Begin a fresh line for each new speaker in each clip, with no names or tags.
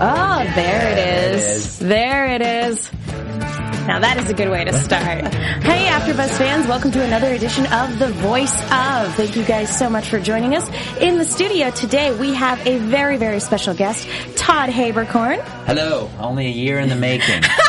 oh, there it is. There it is. Now that is a good way to start. Hey, AfterBuzz fans, welcome to another edition of The Voice of. Thank you guys so much for joining us. In the studio today, we have a very, very special guest, Todd Haberkorn.
hello, only a year in the making.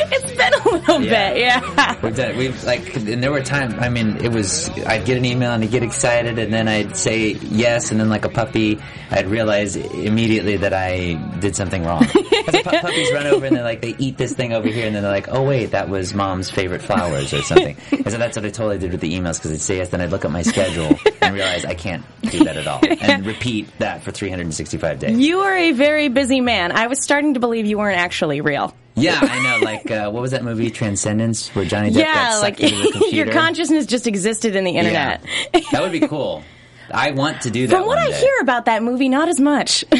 It's been a little
Yeah.
bit, yeah.
We've done. We've like, and there were times. I mean, it was. I'd get an email and I'd get excited, and then I'd say yes, and then like a puppy, I'd realize immediately that I did something wrong. Because pu- puppies run over and they're like, they eat this thing over here, and then they're like, oh wait, that was mom's favorite flowers or something. and so that's what I totally did with the emails because I'd say yes, then I'd look at my schedule and realize I can't do that at all, and repeat that for 365 days.
You are a very busy man. I was starting to believe you weren't actually real.
Yeah, I know. Like, uh, what was that movie, Transcendence, where Johnny Depp got sucked
like
into the computer?
your consciousness just existed in the internet.
Yeah. that would be cool. I want to do that.
From what I hear about that movie, not as much.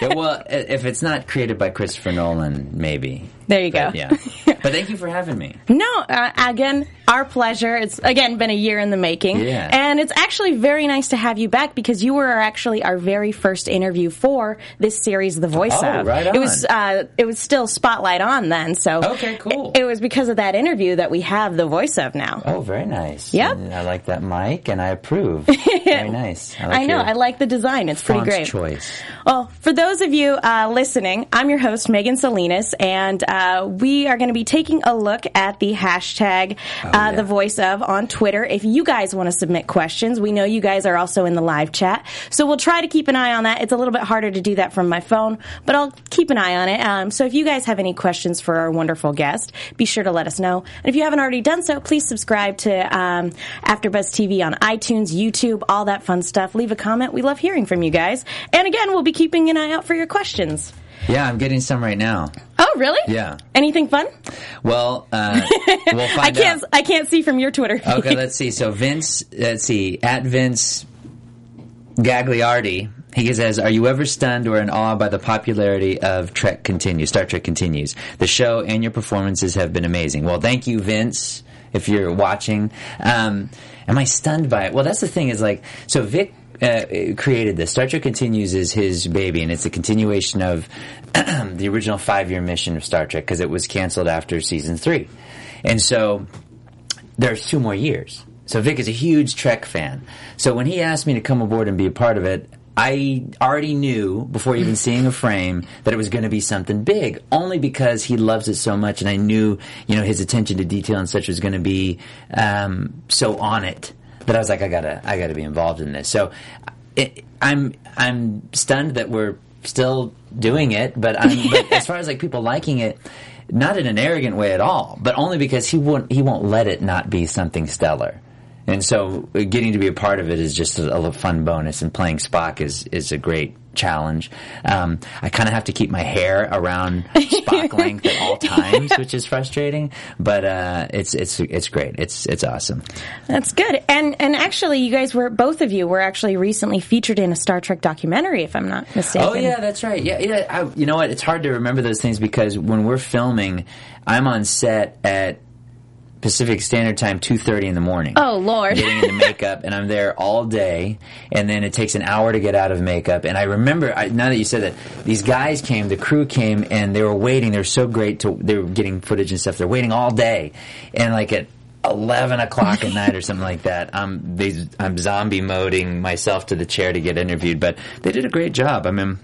Yeah, well, if it's not created by Christopher Nolan, maybe.
There you
But,
go.
yeah. But thank you for having me.
No, uh, again, our pleasure. It's again been a year in the making,
Yeah.
and it's actually very nice to have you back because you were actually our very first interview for this series, The Voice
Oh, right
It was uh, it was still spotlight on then, so
Okay, cool.
It, it was because of that interview that we have The Voice of now.
Oh, very nice.
Yep.
And I like that mic, and I approve. very nice. I, like
I know. I like the design. It's pretty great.
choice.
Well, for those of you uh, listening, I'm your host, Megan Salinas, and uh, we are going to be taking a look at the hashtag uh,
yeah.
the voice of on Twitter. If you guys want to submit questions, we know you guys are also in the live chat, so we'll try to keep an eye on that. It's a little bit harder to do that from my phone, but I'll keep an eye on it. Um, so if you guys have any questions for our wonderful guest, be sure to let us know. And if you haven't already done so, please subscribe to um, AfterBuzz TV on iTunes, YouTube, all that fun stuff. Leave a comment. We love hearing from you guys. And again, we'll be keeping an eye out for your questions.
Yeah, I'm getting some right now.
Oh, really?
Yeah.
Anything fun?
Well, uh, we'll find
I can't.
out.
I can't see from your Twitter. feed.
Okay, let's see. So Vince, let's see, at Vince Gagliardi, he says, "Are you ever stunned or in awe by the popularity of Trek continues? Star Trek continues. The show and your performances have been amazing. Well, thank you, Vince, if you're watching. Um, am I stunned by it? Well, that's the thing. Is like so Vic." Uh, created this. Star Trek Continues is his baby, and it's a continuation of the original five-year mission of Star Trek because it was canceled after season three, and so there's two more years. So Vic is a huge Trek fan. So when he asked me to come aboard and be a part of it, I already knew before even seeing a frame that it was going to be something big. Only because he loves it so much, and I knew you know his attention to detail and such was going to be um, so on it that I was like, I gotta, I gotta be involved in this. So it, I'm, I'm stunned that we're still doing it, but, I'm, but as far as like people liking it, not in an arrogant way at all, but only because he won't he won't let it not be something stellar. And so uh, getting to be a part of it is just a, a fun bonus, and playing Spock is is a great challenge. Um, I kind of have to keep my hair around Spock length at all times, which is frustrating, but uh, it's it's it's great. It's it's awesome.
That's good. And and actually, you guys were both of you were actually recently featured in a Star Trek documentary, if I'm not mistaken.
Oh yeah, that's right. Yeah, yeah. I, you know what? It's hard to remember those things because when we're filming, I'm on set at Pacific Standard Time, two thirty in the morning.
Oh, Lord.
getting into makeup, and I'm there all day, and then it takes an hour to get out of makeup. And I remember I, now that you said that, these guys came, the crew came, and they were waiting. They're so great to they were getting footage and stuff. They're waiting all day, and like at. 11 o'clock at night or something like that. I'm, they, I'm zombie moding myself to the chair to get interviewed, but they did a great job. I mean,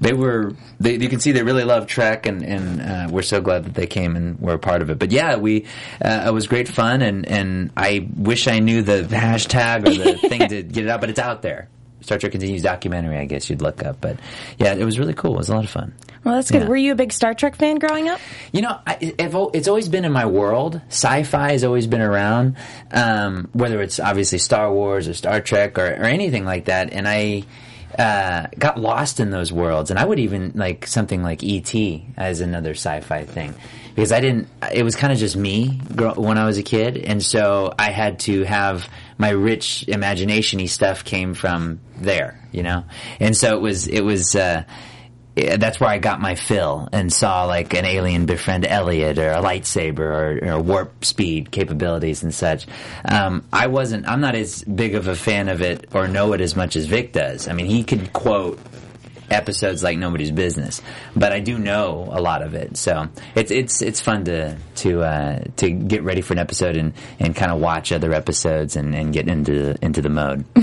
they were they, you can see they really love Trek and and uh, we're so glad that they came and were a part of it. But yeah, we uh, it was great fun and and I wish I knew the hashtag or the thing to get it out, but it's out there. Star Trek Continues documentary, I guess you'd look up. But yeah, it was really cool. It was a lot of fun.
Well, that's good.
Yeah.
Were you a big Star Trek fan growing up?
You know, I, I've, it's always been in my world. Sci-fi has always been around, um, whether it's obviously Star Wars or Star Trek or, or anything like that. And I uh, got lost in those worlds. And I would even like something like E.T. as another sci-fi thing because I didn't. It was kind of just me when I was a kid, and so I had to have my rich imagination-y stuff came from there, you know. And so it was. It was. Uh, yeah, that's where I got my fill and saw like an alien befriend Elliot or a lightsaber or, or warp speed capabilities and such. Um, I wasn't. I'm not as big of a fan of it or know it as much as Vic does. I mean, he could quote episodes like nobody's business, but I do know a lot of it. So it's it's it's fun to to uh, to get ready for an episode and, and kind of watch other episodes and, and get into into the mode.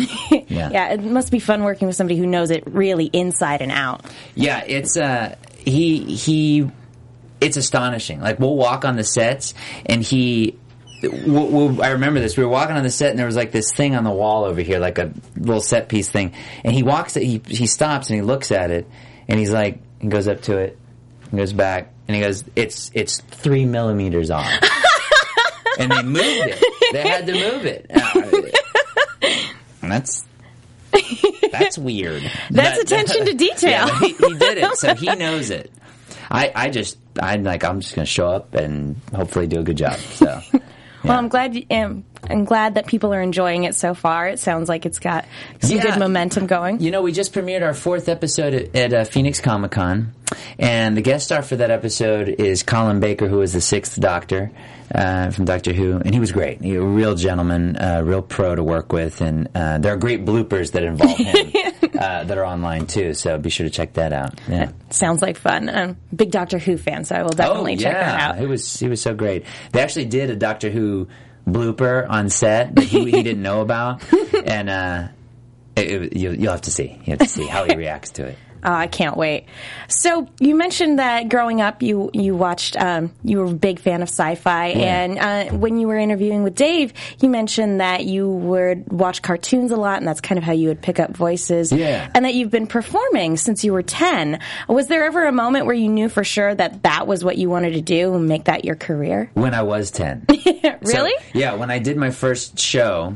Yeah.
Yeah, it must be fun working with somebody who knows it really inside and out.
Yeah, it's uh he he it's astonishing. Like we'll walk on the sets and he we'll, we'll, I remember this. We were walking on the set and there was like this thing on the wall over here, like a little set piece thing. And he walks he he stops and he looks at it and he's like he goes up to it and goes back and he goes, It's it's three millimeters off. and they moved it. They had to move it. And that's that's weird.
That's
But-
attention to detail.
Yeah, he, he did it, so he knows it. I, I just, I'm like, I'm just going to show up and hopefully do a good job. So,
Well, I'm glad. you- Um, I'm glad that people are enjoying it so far. It sounds like it's got some
Yeah.
good momentum going.
you know, we just premiered our fourth episode at, at uh, Phoenix Comic Con, and the guest star for that episode is Colin Baker, who is the sixth Doctor uh, from Doctor Who, and he was great. He was a real gentleman, uh, real pro to work with, and uh, there are great bloopers that involve him uh, that are online too. So be sure to check that out. Yeah.
Sounds like fun. I'm a big Doctor Who fan, so I will definitely check that out.
He was he was so great. They actually did a Doctor Who blooper on set that he, he didn't know about, and uh, it, it, you, you'll have to see. You have to see how he reacts to it.
Oh, I can't wait. So you mentioned that growing up, you you watched, um, you were a big fan of sci-fi, and uh, when you were interviewing with Dave, you mentioned that you would watch cartoons a lot, and that's kind of how you would pick up voices.
Yeah.
And that you've been performing since you were ten. Was there ever a moment where you knew for sure that that was what you wanted to do and make that your career?
When I was ten,
really?
So, yeah, when I did my first show,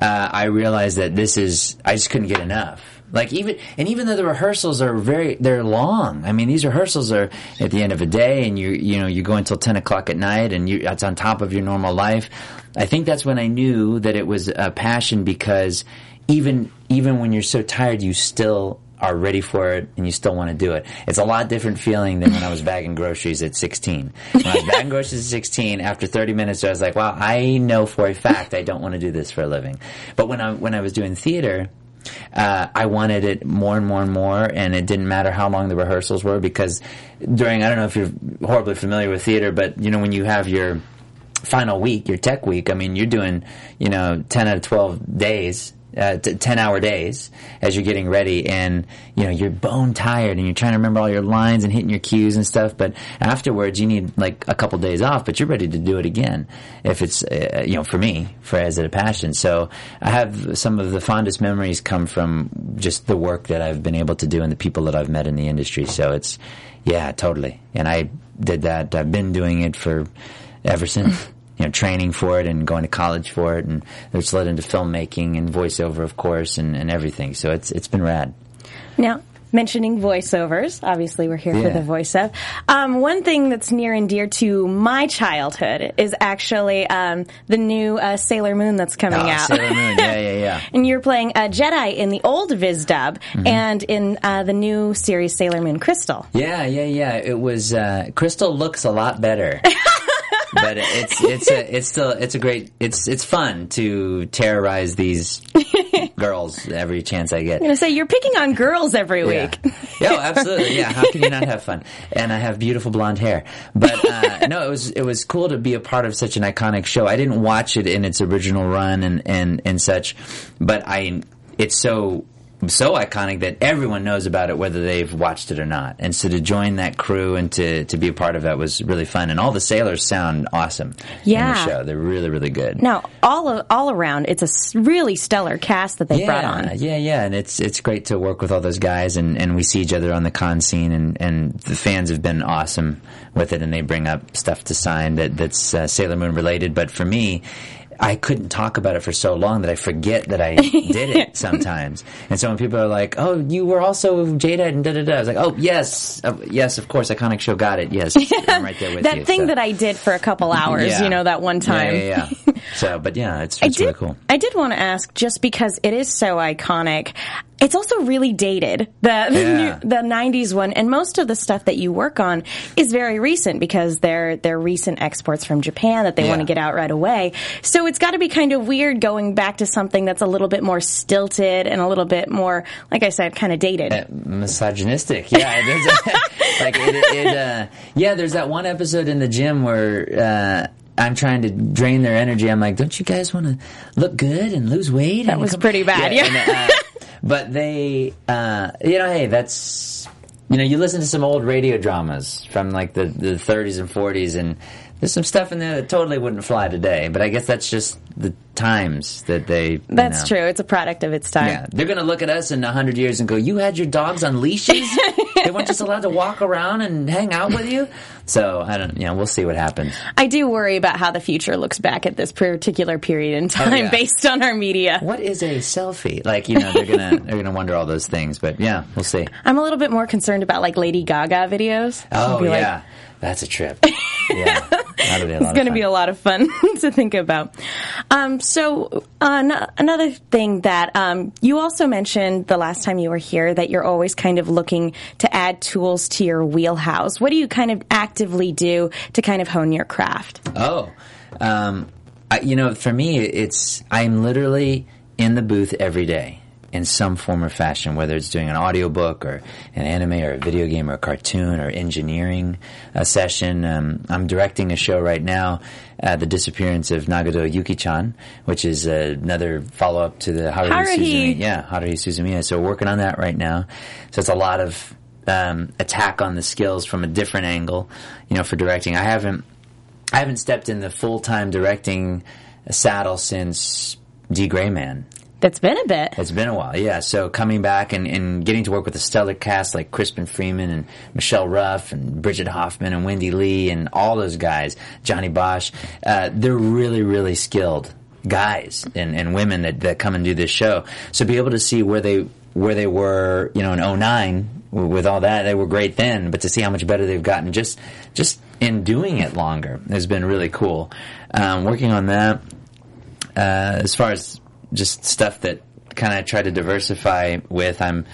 uh, I realized that this is I just couldn't get enough. Like even and even though the rehearsals are very they're long. I mean these rehearsals are at the end of a day and you you know you go until ten o'clock at night and you it's on top of your normal life. I think that's when I knew that it was a passion because even even when you're so tired you still are ready for it and you still want to do it. It's a lot different feeling than when I was bagging groceries at 16. When I was bagging groceries at 16, after 30 minutes, I was like, wow, I know for a fact I don't want to do this for a living. But when I, when I was doing theater, uh, I wanted it more and more and more, and it didn't matter how long the rehearsals were because during, I don't know if you're horribly familiar with theater, but you know, when you have your final week, your tech week, I mean, you're doing, you know, 10 out of 12 days uh, t- 10 hour days as you're getting ready and you know you're bone tired and you're trying to remember all your lines and hitting your cues and stuff but afterwards you need like a couple days off but you're ready to do it again if it's uh, you know for me for as a passion. So i have some of the fondest memories come from just the work that i've been able to do and the people that i've met in the industry. So it's yeah totally. And i did that. I've been doing it for ever since you know, training for it and going to college for it, and it's led into filmmaking and voiceover, of course, and, and everything. So it's it's been rad.
Now, mentioning voiceovers, obviously we're here for the voice of. Um, one thing that's near and dear to my childhood is actually um, the new uh, Sailor Moon that's coming
Oh,
out.
Sailor Moon, yeah, yeah, yeah.
and you're playing a Jadeite in the old Viz dub
Mm-hmm.
and in uh, the new series Sailor Moon Crystal.
Yeah, yeah, yeah. It was uh, Crystal looks a lot better. but it's it's a it's still it's a great it's it's fun to terrorize these girls every chance I get.
I'm to say, you're picking on girls every
Yeah.
week.
yeah, oh, absolutely. Yeah, how can you not have fun? And I have beautiful blonde hair. But uh, no, it was it was cool to be a part of such an iconic show. I didn't watch it in its original run and and and such, but I it's so so iconic that everyone knows about it whether they've watched it or not. And so to join that crew and to, to be a part of that was really fun. And all the sailors sound awesome
Yeah.
in the show. They're really, really good.
Now, all all around, it's a really stellar cast that they
yeah,
brought on.
Yeah, yeah, and it's it's great to work with all those guys, and, and we see each other on the con scene, and, and the fans have been awesome with it, and they bring up stuff to sign that that's uh, Sailor Moon related. But for me, I couldn't talk about it for so long that I forget that I did it sometimes. And so when people are like, "Oh, you were also Jadeite," and da da da, I was like, "Oh, yes, uh, yes, of course, iconic show, got it, yes, I'm right there with
that
you."
That thing
so.
that I did for a couple hours,
Yeah.
you know, that one time.
Yeah, yeah, yeah. so, but yeah, it's,
I
it's
did.
really cool.
I did want to ask, just because it is so iconic, it's also really dated. The the,
Yeah.
the '90s one, and most of the stuff that you work on is very recent because they're they're recent exports from Japan that they
Yeah.
want to get out right away. So it's got to be kind of weird going back to something that's a little bit more stilted and a little bit more, like I said, kind of dated.
Uh, misogynistic. Yeah, like it, it, uh, yeah. There's that one episode in the gym where uh, I'm trying to drain their energy. I'm like, don't you guys want to look good and lose weight?
That
And
was pretty bad, yeah.
and, uh, but they, uh, you know, hey, that's you know, you listen to some old radio dramas from like the the 30s and 40s, and there's some stuff in there that totally wouldn't fly today. But I guess that's just the times that they. you
That's
know.
true. It's a product of its time.
Yeah, they're going to look at us in a hundred years and go, "You had your dogs on leashes? they weren't just allowed to walk around and hang out with you." So I don't, you know, we'll see what happens.
I do worry about how the future looks back at this particular period in oh, time
Oh, yeah.
based on our media.
What is a selfie? Like, you know, they're gonna they're gonna wonder all those things. But yeah, we'll see.
I'm a little bit more concerned about like Lady Gaga videos.
Oh
I'll like,
yeah, that's a trip. Yeah, that'll be a lot.
It's going to be a lot of fun to think about. Um, so, uh, n- another thing that um, you also mentioned the last time you were here that you're always kind of looking to add tools to your wheelhouse. What do you kind of actively do to kind of hone your craft?
Oh, um, I, you know, for me, it's I'm literally in the booth every day in some form or fashion, whether it's doing an audiobook or an anime or a video game or a cartoon or engineering a session. Um, I'm directing a show right now, uh, The Disappearance of Nagato Yuki-chan, which is uh, another follow-up to the Haruhi
Haruhi.
Suzumiya. Yeah, Haruhi Suzumiya. So we're working on that right now. So it's a lot of um, attack on the skills from a different angle, you know, for directing. I haven't I haven't stepped in the full time directing saddle since D. Gray Man.
That's been a bit.
It's been a while, yeah. So coming back and, and getting to work with a stellar cast like Crispin Freeman and Michelle Ruff and Bridget Hoffman and Wendy Lee and all those guys, Johnny Bosch, uh, they're really, really skilled guys and, and women that, that come and do this show. So be able to see where they where they were, you know, in 09 with all that, they were great then, but to see how much better they've gotten just just in doing it longer has been really cool. Um, working on that uh, as far as just stuff that kind of try to diversify with, I'm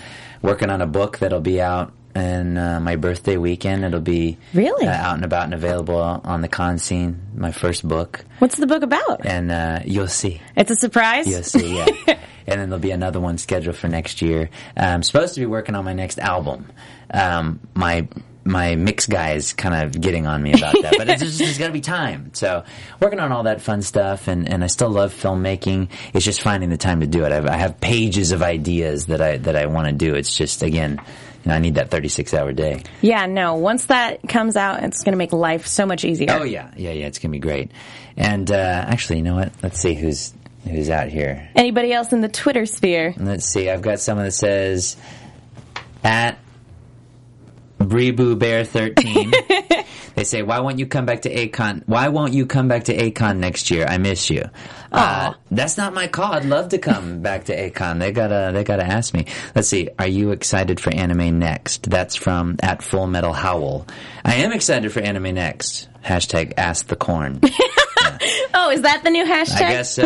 working on a book that'll be out in uh, my birthday weekend. It'll be
Really?
uh, out and about and available on the con scene. My first book,
What's the book about?
and uh, you'll see.
It's a surprise.
You'll see, yeah. and then there'll be another one scheduled for next year. I'm supposed to be working on my next album. Um, my my mix guy is kind of getting on me about that, but it's just, there's got to be time. So working on all that fun stuff, and, and I still love filmmaking. It's just finding the time to do it. I've, I have pages of ideas that I that I want to do. It's just again, you know, I need that 36 hour day.
Yeah, no. Once that comes out, it's going to make life so much easier.
Oh yeah, yeah, yeah. It's gonna be great. And uh, actually, you know what? Let's see who's who's out here.
Anybody else in the Twitter sphere?
Let's see. I've got someone that says at Breeboo Bear thirteen. they say, "Why won't you come back to A-Kon? Why won't you come back to A-Kon next year? I miss you." Uh, that's not my call. I'd love to come back to A-Kon. They gotta they gotta ask me. Let's see. Are you excited for Anime Next? That's from at Full Metal Howl. I am excited for Anime Next. Hashtag Ask the Corn.
Oh, is that the new hashtag?
I guess so.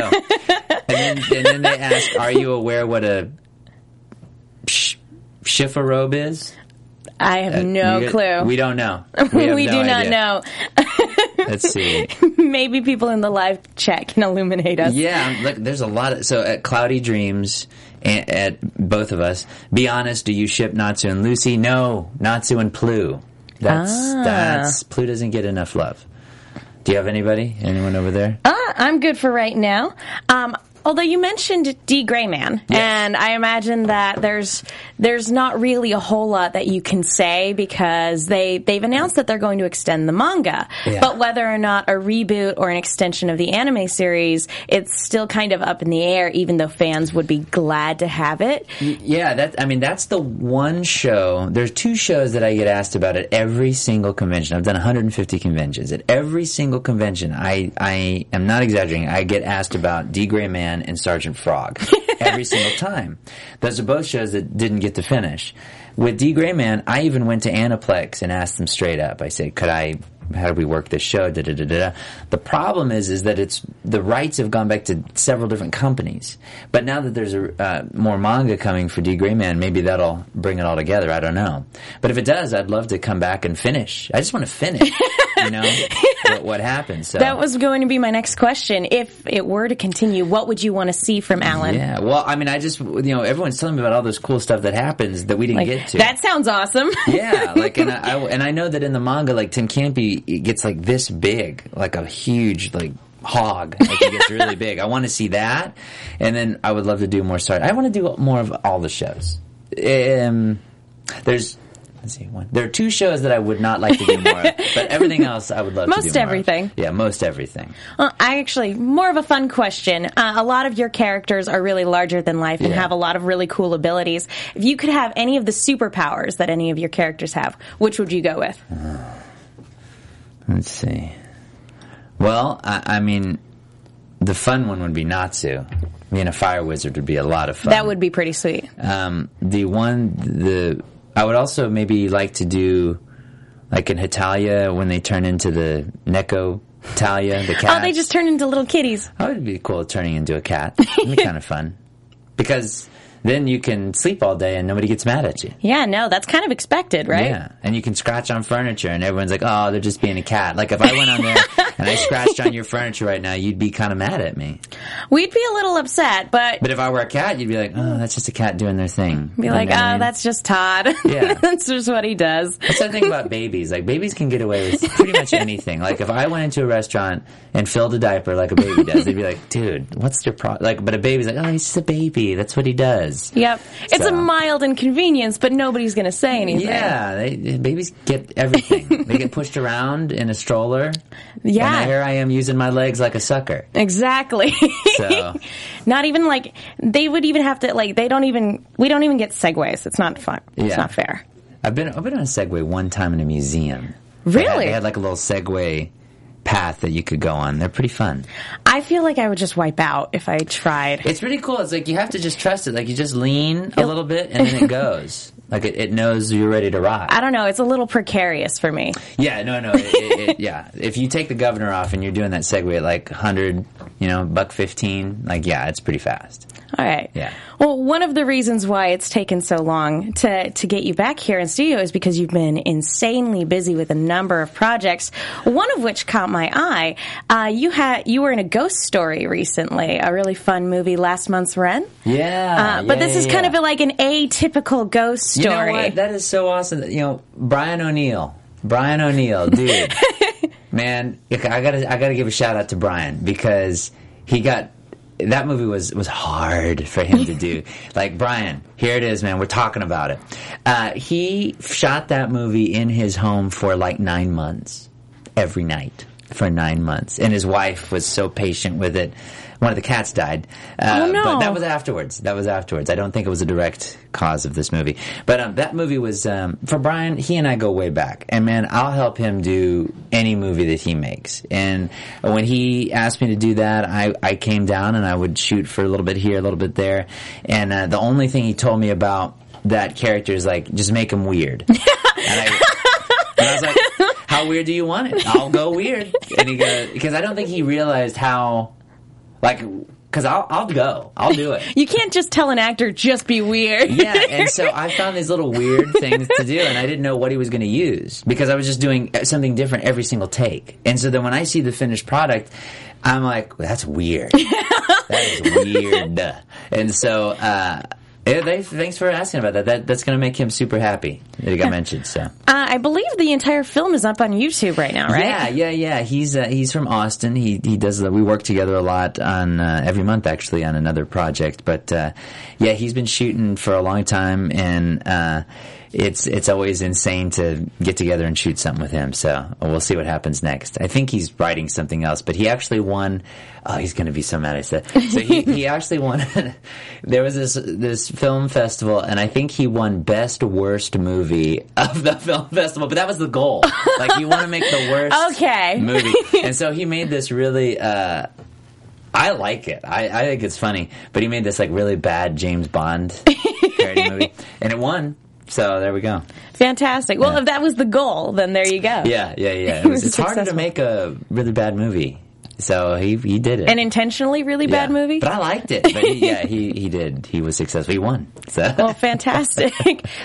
and, then, and then they ask, "Are you aware what a sh- shifa robe is?"
I have no
You-
clue.
We don't know.
We,
have no
do not
idea.
know.
Let's see.
Maybe people in the live chat can illuminate us.
Yeah, look, there's a lot of so at Cloudy Dreams. At, at both of us, be honest. Do you ship Natsu and Lucy? No, Natsu and Plue. That's
Ah.
that's Plue doesn't get enough love. Do you have anybody? Anyone over there?
Uh, I'm good for right now. Um, Although you mentioned D. Grayman, and I imagine that there's there's not really a whole lot that you can say because they they've announced that they're going to extend the manga,
Yeah.
but whether or not a reboot or an extension of the anime series, it's still kind of up in the air. Even though fans would be glad to have it.
Yeah, that I mean that's the one show. There's two shows that I get asked about at every single convention. I've done 150 conventions. At every single convention, I I am not exaggerating. I get asked about D. Gray And Sergeant Frog every single time. Those are both shows that didn't get to finish. With D. Gray Man, I even went to Aniplex and asked them straight up. I said, "Could I?" How do we work this show? Da, da, da, da, da. The problem is, is that it's the rights have gone back to several different companies. But now that there's a, uh, more manga coming for D Gray Man, maybe that'll bring it all together. I don't know. But if it does, I'd love to come back and finish. I just want to finish. you know what, what happened. So
That was going to be my next question. If it were to continue, what would you want to see from Alan?
yeah. Well, I mean, I just you know everyone's telling me about all this cool stuff that happens that we didn't
Like,
get to.
that sounds awesome.
yeah, like and I, I and I know that in the manga, like Timcanpy gets like this big, like a huge like hog. Like it gets really big. I want to see that, and then I would love to do more. Sorry, I want to do more of all the shows. Um, there's. Let's see. One. There are two shows that I would not like to do more of, but everything else I would love to
Most
do more of.
everything.
Yeah, most everything.
Well, I actually more of a fun question. Uh, a lot of your characters are really larger than life and
Yeah.
have a lot of really cool abilities. If you could have any of the superpowers that any of your characters have, which would you go with?
Let's see. Well, I, I mean, the fun one would be Natsu. Being a fire wizard would be a lot of fun.
That would be pretty sweet.
Um, the one, the I would also maybe like to do, like in Hetalia when they turn into the Neko Talia, the cat.
Oh, they just turn into little kitties.
Oh, that would be cool turning into a cat. It'd be kind of fun because then you can sleep all day and nobody gets mad at you.
Yeah, no, that's kind of expected, right?
Yeah, and you can scratch on furniture, and everyone's like, "Oh, they're just being a cat." Like if I went on there and I scratched on your furniture right now, you'd be kind of mad at me.
We'd be a little upset, but
But if I were a cat, you'd be like, "Oh, that's just a cat doing their thing."
be
You
like,
what I
oh,
mean?
that's just Todd.
Yeah.
that's just what he does.
That's the thing about babies. Like babies can get away with pretty much anything. Like if I went into a restaurant and filled a diaper like a baby does, they'd be like, "Dude, what's your problem?" Like, but a baby's like, "Oh, he's just a baby. That's what he does."
Yep. It's a mild inconvenience, but nobody's going to say anything.
Yeah, they, babies get everything. they get pushed around in a stroller.
Yeah.
And here I am using my legs like a sucker.
Exactly.
So-
not even like they would even have to like they don't even we don't even get Segways. It's not fun. It's
Yeah.
not fair.
I've been I've been on a Segway one time in a museum. They had-
Really?
They had, like a little Segway path that you could go on. They're pretty fun.
I feel like I would just wipe out if I tried.
It's really cool. It's like you have to just trust it. Like you just lean a little bit and then it goes. like it, it knows you're ready to ride.
I don't know. It's a little precarious for me.
Yeah, no, no. It, it, yeah, if you take the governor off and you're doing that Segway at like hundred, you know, buck fifteen, like yeah, it's pretty fast.
All right.
Yeah.
Well, one of the reasons why it's taken so long to, to get you back here in studio is because you've been insanely busy with a number of projects. One of which caught my eye. Uh, you had you were in a ghost story recently, a really fun movie, Last Month's Rent.
Yeah,
Uh, but
yeah,
this is
yeah,
kind
yeah.
of like an atypical ghost
You
story.
know what? That is so awesome. You know, Brian O'Neill. Brian O'Neill, dude. man, I gotta I gotta give a shout out to Brian because he got that movie was was hard for him to do. like Brian, here it is, man. We're talking about it. Uh, he shot that movie in his home for like nine months, every night for nine months, and his wife was so patient with it. One of the cats died, uh,
Oh, no.
but that was afterwards. That was afterwards. I don't think it was a direct cause of this movie, but um, that movie was um, for Brian. He and I go way back, and man, I'll help him do any movie that he makes. And when he asked me to do that, I, I came down and I would shoot for a little bit here, a little bit there, and uh, the only thing he told me about that character is like just make him weird. and, I, and I was like, "How weird do you want it? I'll go weird." And he goes, because I don't think he realized how, like, because I'll I'll go, I'll do it.
you can't just tell an actor just be weird.
Yeah, and so I found these little weird things to do, and I didn't know what he was going to use because I was just doing something different every single take. And so then when I see the finished product, I'm like, "That's weird. that is weird." And so uh, Yeah, they, thanks for asking about that. that that's going to make him super happy that he got mentioned. So
Uh, I believe the entire film is up on YouTube right now, right?
yeah, yeah, yeah. He's uh, he's from Austin. He he does. We work together a lot on uh, every month actually on another project. But uh, yeah, he's been shooting for a long time, and uh, it's it's always insane to get together and shoot something with him. So we'll see what happens next. I think he's writing something else, but he actually won. Oh, he's going to be so mad I said. So he, he actually won. there was this this film festival, and I think he won best worst movie of the film festival. But that was the goal. Like you want to make the worst
Okay.
movie, and so he made this really. Uh, I like it. I, I think it's funny, but he made this like really bad James Bond parody movie, and it won. So there we go.
Fantastic. Well,
Yeah.
if that was the goal, then there you go.
Yeah, yeah, yeah. It was, it's harder to make a really bad movie, so he he did it.
An intentionally really bad movie?
but I liked it. But he, yeah, he he did. He was successful. He won. So
Well, fantastic.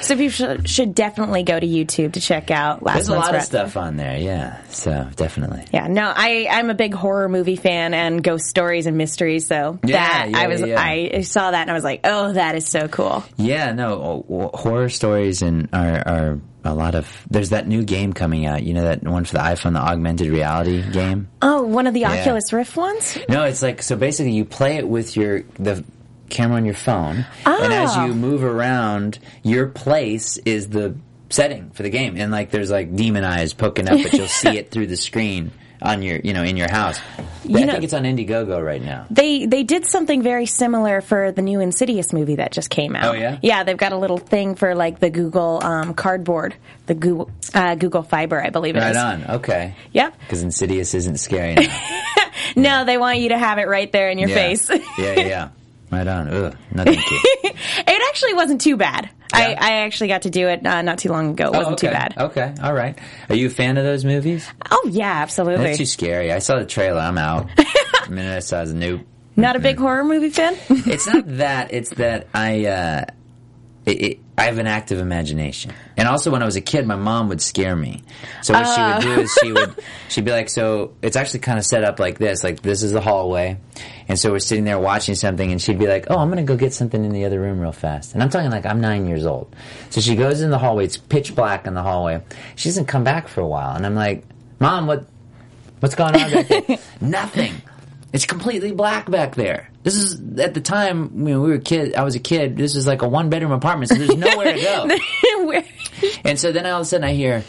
so people should, should definitely go to YouTube to check out last
there's a lot of stuff on there. Yeah, so definitely.
Yeah, no, I I'm a big horror movie fan and ghost stories and mysteries. So
Yeah,
that
yeah,
I was
yeah.
I saw that and I was like, oh, that is so cool.
Yeah, no, horror stories and are, are a lot of. There's that new game coming out. You know that one for the iPhone, the augmented reality game.
Oh, one of the Oculus Rift ones.
No, it's like so. Basically, you play it with your the camera on your phone, and as
Oh.
you move around, your place is the setting for the game. And like, there's like demon eyes poking up, but you'll see it through the screen on your, you know, in your house. I
know-
think it's on Indiegogo right now.
They they did something very similar for the new Insidious movie that just came out.
Oh, yeah?
yeah. They've got a little thing for like the Google um, Cardboard, the Google uh, Google Fiber, I believe it is.
Right on. Okay.
Yep.
Because Insidious isn't scary enough.
No, they want you to have it right there in your
yeah.
face.
yeah, yeah, yeah. Right on. Ugh, no thank you.
it actually wasn't too bad. I,
Yeah.
I actually got to do it uh, not too long ago. It
Oh,
wasn't
okay.
too bad.
Okay, all right. Are you a fan of those movies?
Oh yeah, absolutely.
That's too scary. I saw the trailer. I'm out. the minute I saw I was.
Not a big horror movie fan.
It's not that. It's that I. Uh, it, it, I have an active imagination, and also when I was a kid, my mom would scare me. So what she would do is she would she'd be like, "So it's actually kind of set up like this. Like this is the hallway, and so we're sitting there watching something, and she'd be like, "Oh, I'm gonna go get something in the other room real fast." And I'm talking like I'm nine years old. So she goes in the hallway. It's pitch black in the hallway. She doesn't come back for a while, and I'm like, "Mom, what What's going on back there? Nothing. It's completely black back there. This is at the time when we were kid. I was a kid. This is like a one bedroom apartment, so there's nowhere to go. And so then all of a sudden I hear.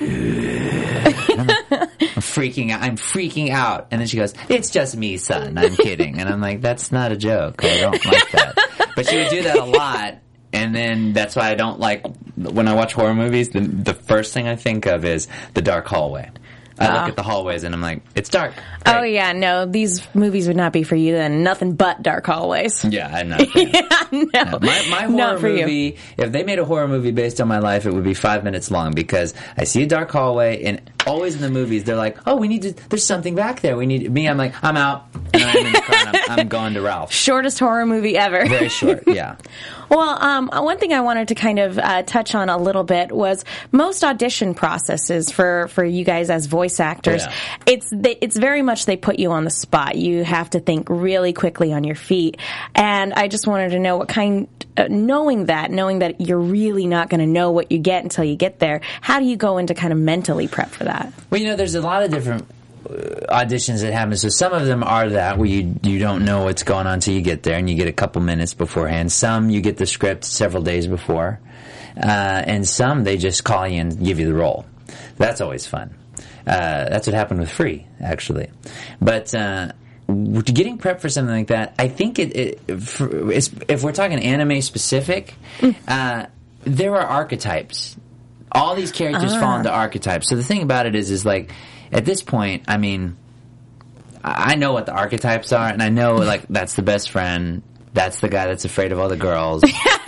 Freaking out. I'm freaking out. And then she goes, "It's just me, son. I'm kidding." And I'm like, "That's not a joke. I don't like that." But she would do that a lot. And then that's why I don't like when I watch horror movies. The the first thing I think of is the dark hallway. I look uh-huh. at the hallways and I'm like, it's dark.
oh yeah, no, these movies would not be for you then. Nothing but dark hallways.
Yeah, I know. fan.
no,
My, my horror
not for you.
movie, if they made a horror movie based on my life, it would be five minutes long because I see a dark hallway and always in the movies they're like, oh, we need to, there's something back there. We need, me, I'm like, I'm out. And I'm in the car and I'm, I'm going to Ralph.
Shortest horror movie ever.
Very short, yeah.
Well, um, one thing I wanted to kind of uh, touch on a little bit was most audition processes for, for you guys as voice actors.
Yeah.
It's they, it's very much they put you on the spot. You have to think really quickly on your feet, and I just wanted to know what kind, uh, knowing that, knowing that you're really not going to know what you get until you get there. How do you go into kind of mentally prep for that?
Well, you know, there's a lot of different uh, auditions that happen. So some of them are that where you you don't know what's going on until you get there, and you get a couple minutes beforehand. Some you get the script several days before, uh, and some they just call you and give you the role. That's always fun. Uh, that's what happened with Free, actually. But uh, getting prep for something like that, I think it. it for, if we're talking anime specific, uh, there are archetypes all these characters fall into archetypes. So the thing about it is, is like at this point, I mean, I know what the archetypes are, and I know like that's the best friend, that's the guy that's afraid of all the girls,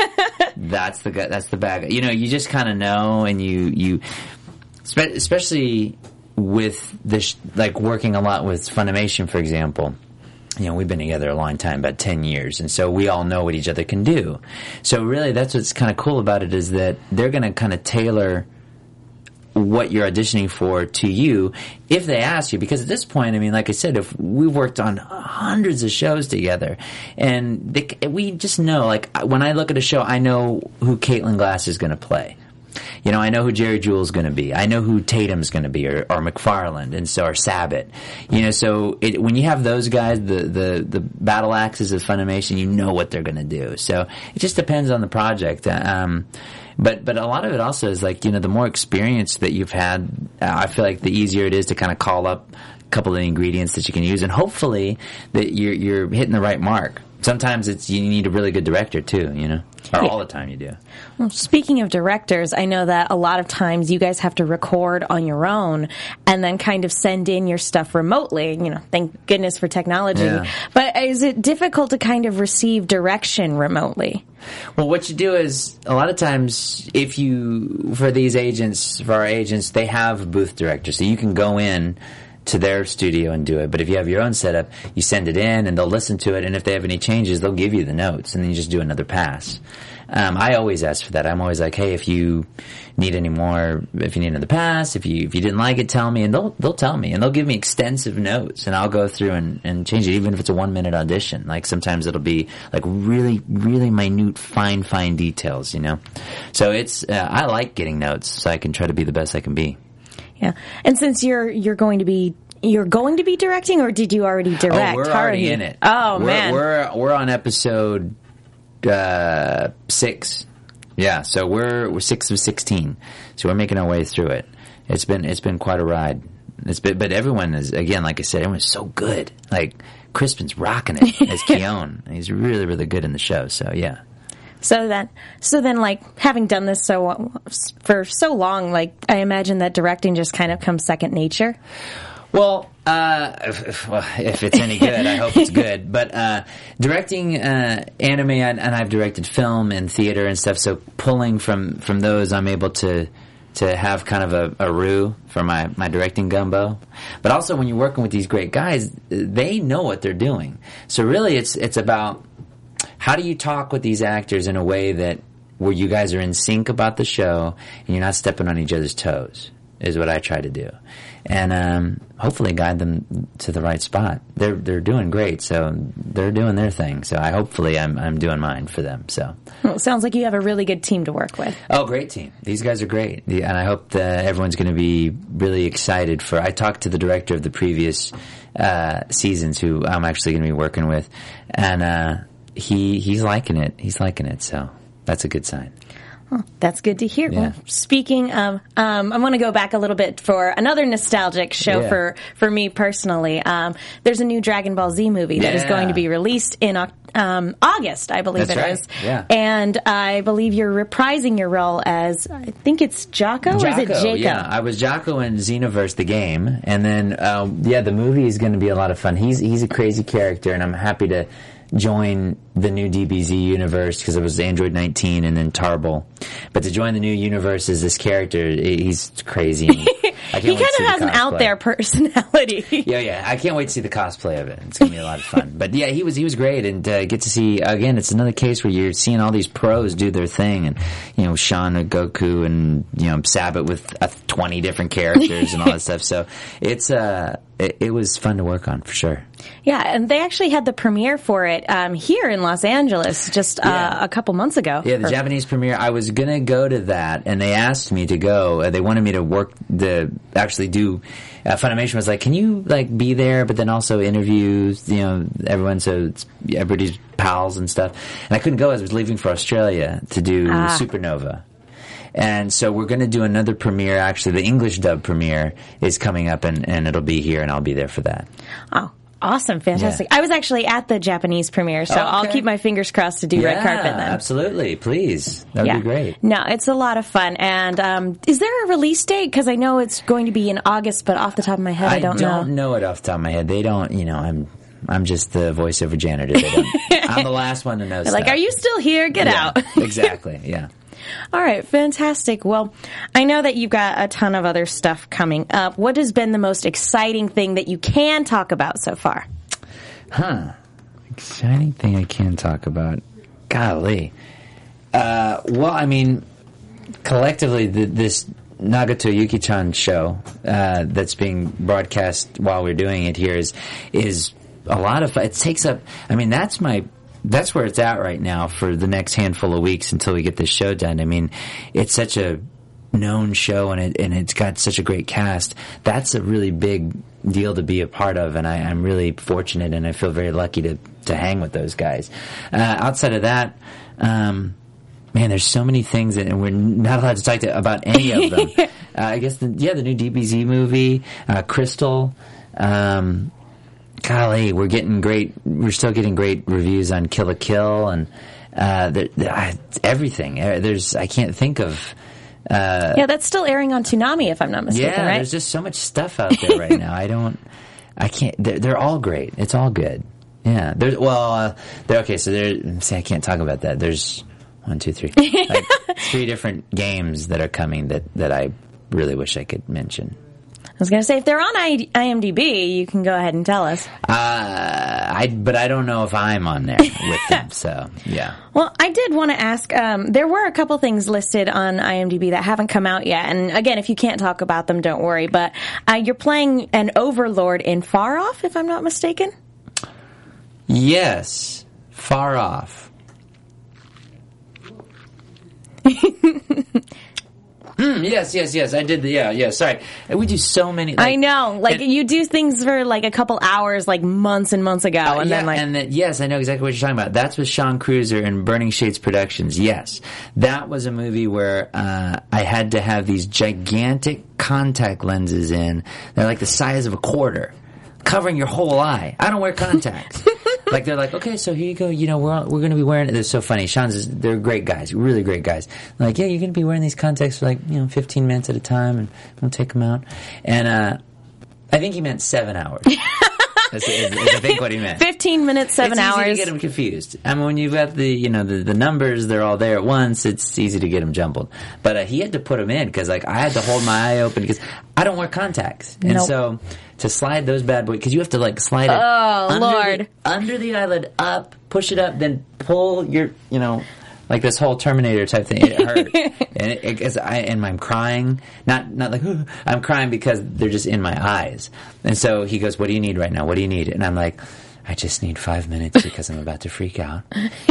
that's the guy, that's the bad guy. You know, you just kind of know, and you you, spe- especially with this, like working a lot with Funimation, for example you know, we've been together a long time, about 10 years, and so we all know what each other can do. So really, that's what's kind of cool about it is that they're going to kind of tailor what you're auditioning for to you if they ask you because at this point i mean like i said if we've worked on hundreds of shows together and they, we just know like when i look at a show i know who caitlin glass is going to play you know, I know who Jerry Jewell's going to be. I know who Tatum's going to be, or, or McFarland, and so or Sabat. You know, so it, when you have those guys, the the the battle axes of Funimation, you know what they're going to do. So it just depends on the project. Um, but but a lot of it also is like you know the more experience that you've had, uh, I feel like the easier it is to kind of call up a couple of the ingredients that you can use, and hopefully that you're you're hitting the right mark. Sometimes it's you need a really good director too, you know, or all the time you do.
Well, speaking of directors, I know that a lot of times you guys have to record on your own and then kind of send in your stuff remotely. You know, thank goodness for technology.
Yeah.
But is it difficult to kind of receive direction remotely?
Well, what you do is a lot of times, if you for these agents, for our agents, they have a booth director, so you can go in to their studio and do it. But if you have your own setup, you send it in and they'll listen to it. And if they have any changes, they'll give you the notes and then you just do another pass. Um, I always ask for that. I'm always like, hey, if you need any more, if you need another pass, if you if you didn't like it, tell me, and they'll they'll tell me, and they'll give me extensive notes, and I'll go through and, and change it, even if it's a one minute audition. Like sometimes it'll be like really really minute, fine fine details, you know. So it's uh, I like getting notes, so I can try to be the best I can be.
Yeah. And since you're you're going to be you're going to be directing, or did you already direct?
Oh, we're
How
already in it.
Oh
we're,
man.
we're we're on episode uh, six. Yeah, so we're we're six of sixteen. So we're making our way through it. It's been it's been quite a ride. It's been, but everyone is again, like I said, everyone's so good. Like Crispin's rocking it as Kyon. He's really really good in the show. So yeah.
So then, so then, like having done this so for so long, like I imagine that directing just kind of comes second nature.
Well, uh, if, if- well, if it's any good, I hope it's good. But uh, directing uh, anime, and, and I've directed film and theater and stuff. So pulling from from those, I'm able to to have kind of a, a roux for my my directing gumbo. But also, when you're working with these great guys, they know what they're doing. So really, it's it's about how do you talk with these actors in a way that where you guys are in sync about the show and you're not stepping on each other's toes is what I try to do, and um, hopefully guide them to the right spot. They're they're doing great, so they're doing their thing. So I hopefully I'm I'm doing mine for them. So
Well, it sounds like you have a really good team to work with.
oh, great team! These guys are great, The- and I hope that everyone's going to be really excited for. I talked to the director of the previous uh, seasons, who I'm actually going to be working with, and uh, he he's liking it. He's liking it, so that's a good sign.
That's good to hear.
Yeah.
Well, speaking of, um, I want to go back a little bit for another nostalgic show
Yeah.
for for me personally. Um, there's a new Dragon Ball Z movie that is
Yeah.
going to be released in um, August, I believe
That's
it
right.
is.
Yeah.
And I believe you're reprising your role as I think it's Jaco, or is it Jacob?
Yeah, I was Jaco in Xenoverse, the game, and then um, yeah, the movie is going to be a lot of fun. He's he's a crazy character, and I'm happy to join the new DBZ universe because it was Android 19 and then Tarble. But to join the new universe as this character, he's crazy. and I can't
he kind of has an out there personality.
Yeah, yeah. I can't wait to see the cosplay of it. It's gonna be a lot of fun. But yeah, he was he was great, and uh, get to see again. It's another case where you're seeing all these pros do their thing, and you know Sean with Goku and you know Sabat with uh, twenty different characters and all that stuff. So it's uh it, it was fun to work on for sure.
Yeah, and they actually had the premiere for it um, here in Los Angeles just uh,
Yeah.
a couple months ago.
Yeah, the
Or-
Japanese premiere. I was gonna go to that, and they asked me to go. Uh, they wanted me to work the actually do. Uh, Funimation was like, "Can you like be there, but then also interview you know everyone so it's everybody's pals and stuff." And I couldn't go. as I was leaving for Australia to do
Ah.
Supanova. And so we're going to do another premiere. Actually, the English dub premiere is coming up, and, and it'll be here, and I'll be there for that.
Oh, awesome, fantastic!
Yeah.
I was actually at the Japanese premiere, so I'll keep my fingers crossed to do red carpet then.
absolutely. Please, that would
yeah,
be great.
No, it's a lot of fun. And um, is there a release date? Because I know it's going to be in August, but off the top of my head, I, I don't, don't know.
I don't know it off the top of my head. They don't, you know, I'm I'm just the voiceover janitor. I'm the last one to know.
They're like, are you still here? Get
Yeah,
out.
exactly. Yeah.
All right, fantastic. Well, I know that you've got a ton of other stuff coming up. What has been the most exciting thing that you can talk about so far? Huh.
Exciting thing I can talk about. Golly. Uh, well, I mean, collectively, the, this Nagato Yuki-chan show uh, that's being broadcast while we're doing it here is is a lot of it takes up. I mean, that's my that's where it's at right now for the next handful of weeks until we get this show done. I mean, it's such a known show and it and it's got such a great cast. That's a really big deal to be a part of, and I, I'm really fortunate and I feel very lucky to to hang with those guys. Uh, outside of that. Um, Man, there's so many things, that, and we're not allowed to talk to, about any of them. uh, I guess, the, yeah, the new DBZ movie, uh, Crystal. Um, golly, we're getting great. We're still getting great reviews on Kill la Kill and uh, there, there, everything. Uh, There's I can't think of. Uh,
yeah, that's still airing on Toonami, if I'm not mistaken.
yeah,
right?
there's just so much stuff out there right now. I don't. I can't. They're, they're all great. It's all good. Yeah. There's well. Uh, they're okay. So there. See, I can't talk about that. There's one, two, three. Like, three different games that are coming that that I really wish I could mention.
I was going to say, if they're on IMDb, you can go ahead and tell us.
Uh, I but I don't know if I'm on there with them. So yeah.
Well, I did want to ask. Um, there were a couple things listed on IMDb that haven't come out yet, and again, if you can't talk about them, don't worry. But uh, you're playing an overlord in Far Off, if I'm not mistaken.
Yes. Far off. Mm, yes, yes, yes. I did the yeah, yeah. Sorry, we do so many. Like,
I know, like
and-
you do things for like a couple hours, like months and months ago, and
Uh, yeah,
then like
and that, yes, I know exactly what you're talking about. That's with Sean Cruiser and Burning Shades Productions. Yes, that was a movie where uh, I had to have these gigantic contact lenses in. They're like the size of a quarter, covering your whole eye. I don't wear contacts. like they're like, okay, so here you go. You know, we're we're going to be wearing. It, it's so funny. Sean's is, they're great guys, really great guys. Like, yeah, you're going to be wearing these contacts for like you know 15 minutes at a time, and we'll take them out. And uh, I think he meant seven hours. That's, is, is I think what he meant.
15 minutes, seven
it's easy
hours.
to get them confused. I mean, when you've got the you know the, the numbers, they're all there at once. It's easy to get them jumbled. But uh, he had to put them in because like I had to hold my eye open because I don't wear contacts, and
Nope.
so to slide those bad boys because you have to like slide it.
Oh,
under
Lord.
The, under the eyelid, up, push it up, then pull your you know. Like this whole Terminator type thing, it hurt, and it, it, I and I'm crying, not not like I'm crying because they're just in my eyes. And so he goes, "What do you need right now? What do you need?" And I'm like, "I just need five minutes because I'm about to freak out.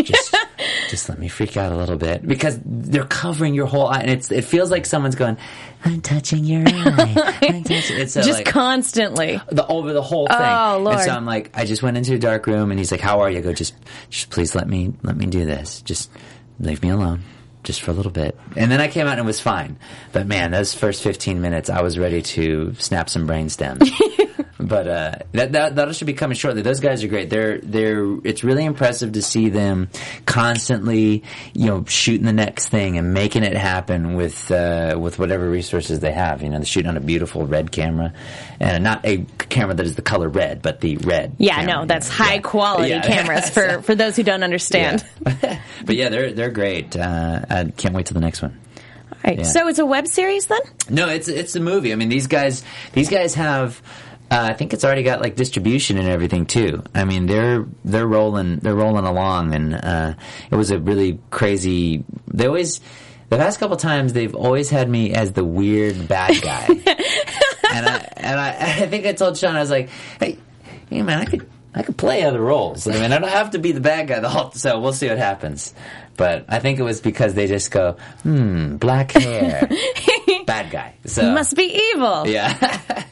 Just just let me freak out a little bit because they're covering your whole eye, and it's it feels like someone's going, "I'm touching your eye." I'm touching. It's so,
just
like,
constantly.
the over the whole thing.
Oh, Lord.
And so I'm like, I just went into a dark room, and he's like, "How are you?" I go, "Just, just please let me let me do this. Just leave me alone." Just for a little bit, and then I came out and it was fine. But man, those first fifteen minutes, I was ready to snap some brain stems. but uh, that, that that should be coming shortly. Those guys are great. They're they're. It's really impressive to see them constantly, you know, shooting the next thing and making it happen with uh, with whatever resources they have. You know, they're shooting on a beautiful red camera, and not a camera that is the color red, but the red.
Yeah,
camera,
no,
you
that's
know.
high
Yeah.
quality
Yeah.
cameras for, for those who don't understand.
Yeah. but yeah, they're they're great. Uh, I can't wait till the next one.
All right,
Yeah.
so it's a web series then?
No, it's it's a movie. I mean, these guys these guys have. Uh, I think it's already got like distribution and everything too. I mean, they're they're rolling they're rolling along, and uh, it was a really crazy. They always the past couple times they've always had me as the weird bad guy, and I and I, I think I told Sean I was like, hey, hey man, I could I could play other roles. I mean, I don't have to be the bad guy the whole. So we'll see what happens. But I think it was because they just go, hmm, black hair, bad guy. So
Must be evil.
yeah.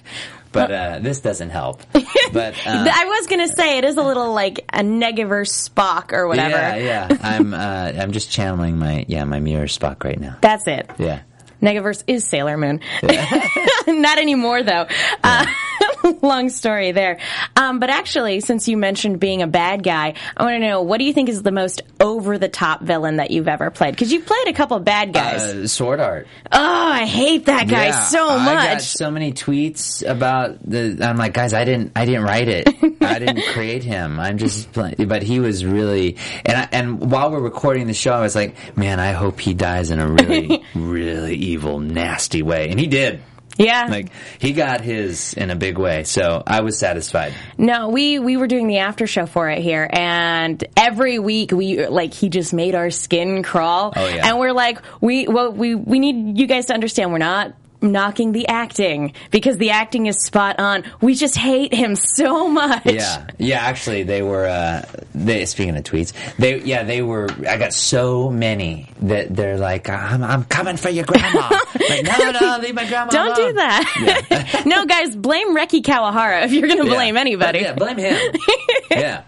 But uh, this doesn't help. But uh,
I was gonna say it is a little like a Negaverse Spock or whatever.
yeah, yeah. I'm uh, I'm just channeling my yeah my mirror Spock right now.
That's it.
Yeah.
Negaverse is Sailor Moon. Not anymore, though. Uh, long story there. Um, but actually, since you mentioned being a bad guy, I want to know what do you think is the most over the top villain that you've ever played? Because you've played a couple of bad guys.
Uh, sword art.
oh, I hate that guy
Yeah,
so
I got
much.
so many tweets about the. I'm like, guys, I didn't, I didn't write it. I didn't create him. I'm just playing. But he was really, and I, and while we're recording the show, I was like, man, I hope he dies in a really, really evil, nasty way, and he did.
Yeah.
Like he got his in a big way, so I was satisfied.
No, we we were doing the after show for it here, and every week we like he just made our skin crawl.
Oh, yeah.
And we're like, we well we we need you guys to understand we're not knocking the acting because the acting is spot on. We just hate him so much.
Yeah, yeah. Actually, they were. Uh, they speaking of tweets, they yeah they were. I got so many that they're like, "I'm, I'm coming for your grandma." like, no, no, leave my grandma.
Don't
alone.
do that. no, guys, blame Reki Kawahara if you're going to
Yeah.
blame anybody.
Yeah, blame him. yeah.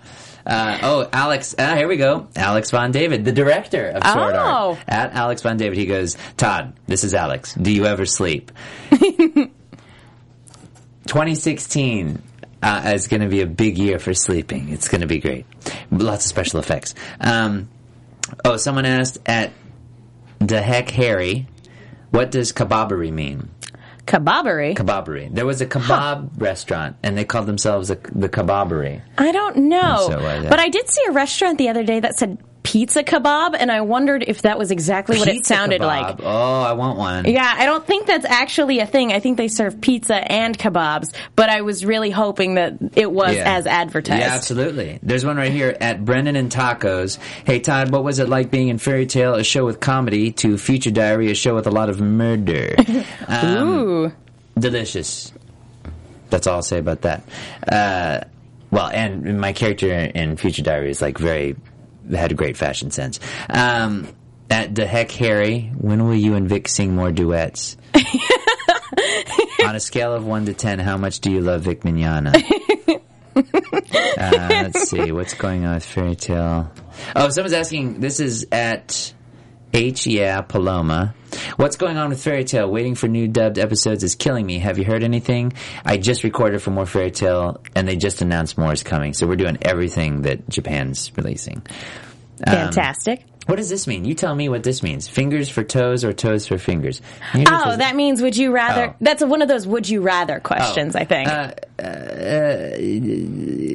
Uh, oh, Alex. Uh, here we go. Alex Von David, the director of Sword
Oh.
Art. At Alex Von David, he goes, Todd, this is Alex. Do you ever sleep? 2016 uh, is going to be a big year for sleeping. It's going to be great. Lots of special effects. Um, oh, someone asked at the heck Harry, what does kebabbery mean?
Kebabbery?
Kebabbery. There was a kebab restaurant, and they called themselves a, the kebabbery.
I don't know.
So, uh, yeah.
But I did see a restaurant the other day that said pizza kebab, and I wondered if that was exactly what it sounded
kebab.
like.
Oh, I want one.
Yeah, I don't think that's actually a thing. I think they serve pizza and kebabs, but I was really hoping that it was
Yeah.
as advertised.
Yeah, absolutely. There's one right here at Brennan and Tacos. Hey, Todd, what was it like being in Fairy Tail, a show with comedy, to Future Diary, a show with a lot of murder? Um,
Ooh.
delicious. That's all I'll say about that. Uh, well, and my character in Future Diary is like very had a great fashion sense. Um, at the heck, Harry, when will you and Vic sing more duets? On a scale of one to ten, how much do you love Vic Mignogna? uh, let's see what's going on with Fairy Tail. Oh, someone's asking. This is at H. Yeah, Paloma. What's going on with Fairy Tail? Waiting for new dubbed episodes is killing me. Have you heard anything? I just recorded for more Fairy Tail, and they just announced more is coming. So we're doing everything that Japan's releasing. Um,
Fantastic.
What does this mean? You tell me what this means. Fingers for toes or toes for fingers?
Oh, that means would you rather?
Oh.
That's one of those would you rather questions, I think.
Uh, uh,